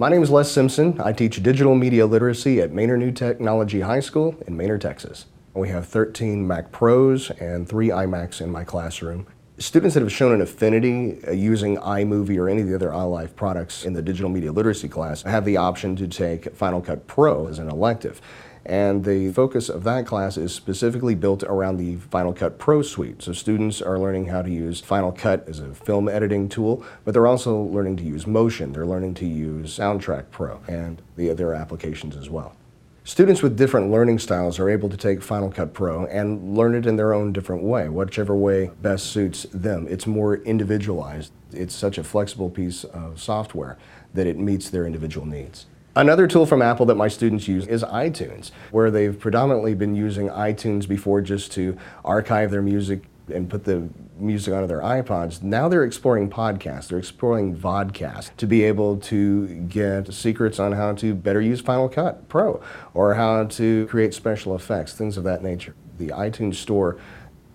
My name is Les Simpson. I teach digital media literacy at Manor New Technology High School in Manor, Texas. We have 13 Mac Pros and three iMacs in my classroom. Students that have shown an affinity uh, using iMovie or any of the other iLife products in the digital media literacy class have the option to take Final Cut Pro as an elective. And the focus of that class is specifically built around the Final Cut Pro suite. So students are learning how to use Final Cut as a film editing tool, but they're also learning to use Motion. They're learning to use Soundtrack Pro and the other applications as well. Students with different learning styles are able to take Final Cut Pro and learn it in their own different way, whichever way best suits them. It's more individualized. It's such a flexible piece of software that it meets their individual needs. Another tool from Apple that my students use is iTunes, where they've predominantly been using iTunes before just to archive their music and put the music onto their iPods. Now they're exploring podcasts, they're exploring vodcasts to be able to get secrets on how to better use Final Cut Pro or how to create special effects, things of that nature. The iTunes store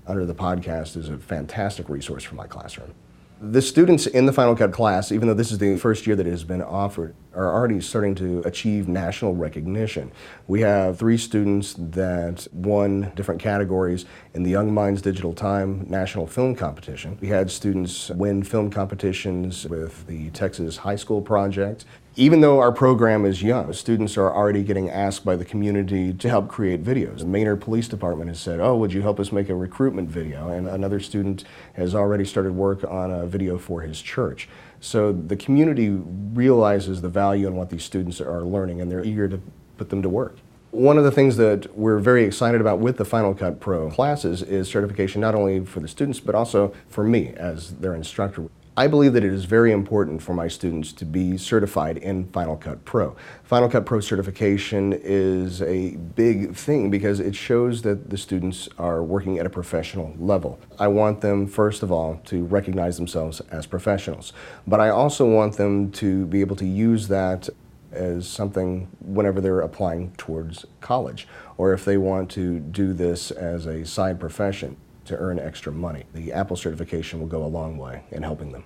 under the podcast is a fantastic resource for my classroom. The students in the Final Cut class, even though this is the first year that it has been offered, are already starting to achieve national recognition. We have three students that won different categories in the Young Minds Digital Time National Film Competition. We had students win film competitions with the Texas High School Project even though our program is young, students are already getting asked by the community to help create videos. The Manor Police Department has said, oh, would you help us make a recruitment video? And another student has already started work on a video for his church. So the community realizes the value in what these students are learning and they're eager to put them to work. One of the things that we're very excited about with the Final Cut Pro classes is certification not only for the students but also for me as their instructor. I believe that it is very important for my students to be certified in Final Cut Pro. Final Cut Pro certification is a big thing because it shows that the students are working at a professional level. I want them, first of all, to recognize themselves as professionals, but I also want them to be able to use that as something whenever they're applying towards college or if they want to do this as a side profession to earn extra money. The Apple certification will go a long way in helping them.